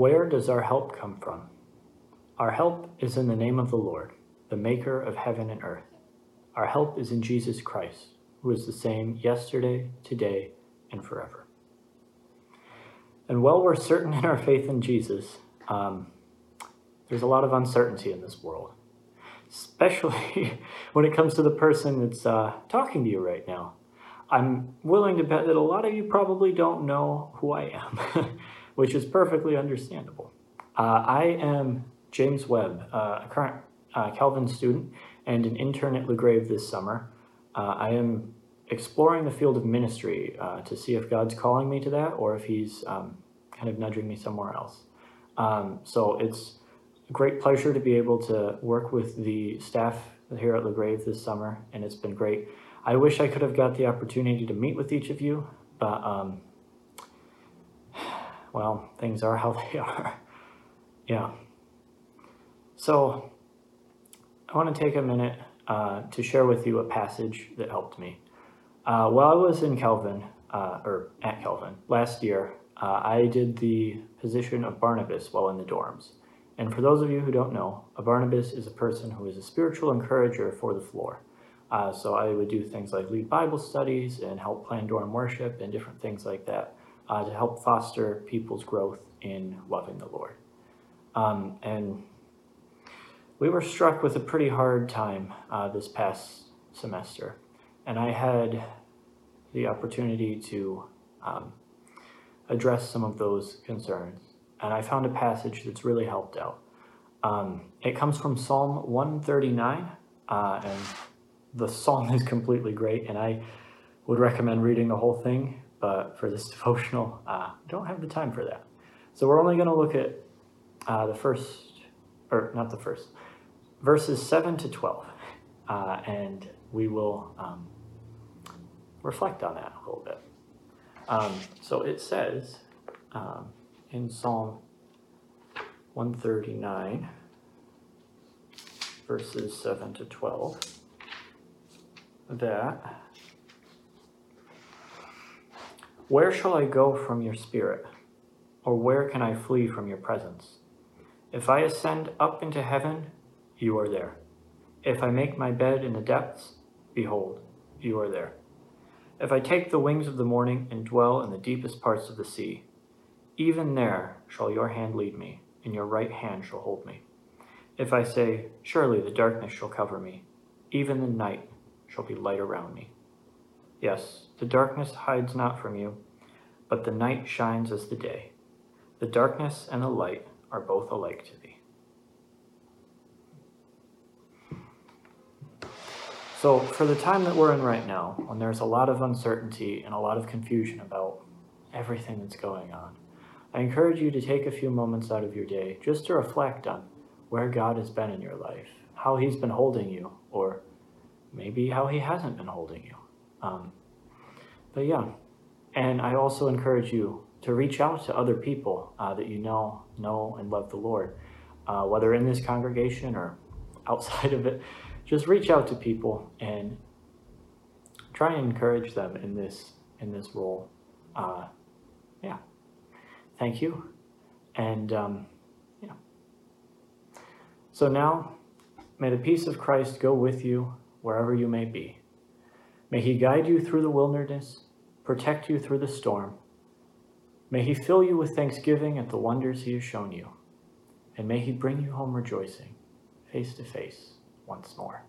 Where does our help come from? Our help is in the name of the Lord, the maker of heaven and earth. Our help is in Jesus Christ, who is the same yesterday, today, and forever. And while we're certain in our faith in Jesus, um, there's a lot of uncertainty in this world, especially when it comes to the person that's uh, talking to you right now. I'm willing to bet that a lot of you probably don't know who I am, which is perfectly understandable. Uh, I am James Webb, uh, a current uh, Calvin student and an intern at LaGrave this summer. Uh, I am exploring the field of ministry uh, to see if God's calling me to that or if He's um, kind of nudging me somewhere else. Um, so it's a great pleasure to be able to work with the staff here at LaGrave this summer, and it's been great. I wish I could have got the opportunity to meet with each of you, but um, well, things are how they are. yeah. So I want to take a minute uh, to share with you a passage that helped me. Uh, while I was in Calvin, uh, or at Calvin, last year, uh, I did the position of Barnabas while in the dorms. And for those of you who don't know, a Barnabas is a person who is a spiritual encourager for the floor. Uh, so I would do things like lead Bible studies and help plan dorm worship and different things like that uh, to help foster people's growth in loving the Lord. Um, and we were struck with a pretty hard time uh, this past semester, and I had the opportunity to um, address some of those concerns. And I found a passage that's really helped out. Um, it comes from Psalm 139, uh, and the psalm is completely great, and I would recommend reading the whole thing, but for this devotional, uh, don't have the time for that. So we're only going to look at uh, the first, or not the first, verses 7 to 12, uh, and we will um, reflect on that a little bit. Um, so it says um, in Psalm 139, verses 7 to 12 that Where shall I go from your spirit? Or where can I flee from your presence? If I ascend up into heaven, you are there. If I make my bed in the depths, behold, you are there. If I take the wings of the morning and dwell in the deepest parts of the sea, even there shall your hand lead me, and your right hand shall hold me. If I say, Surely the darkness shall cover me, even the night shall be light around me. Yes, the darkness hides not from you, but the night shines as the day. The darkness and the light are both alike to thee. So, for the time that we're in right now, when there's a lot of uncertainty and a lot of confusion about everything that's going on, I encourage you to take a few moments out of your day just to reflect on where God has been in your life, how He's been holding you, or maybe how he hasn't been holding you. Um, but yeah, and I also encourage you to reach out to other people uh, that you know know and love the Lord, uh, whether in this congregation or outside of it. Just reach out to people and try and encourage them in this in this role. Uh, yeah, thank you, and um, yeah. So now, may the peace of Christ go with you wherever you may be. May he guide you through the wilderness, protect you through the storm. May he fill you with thanksgiving at the wonders he has shown you. And may he bring you home rejoicing, face to face once more.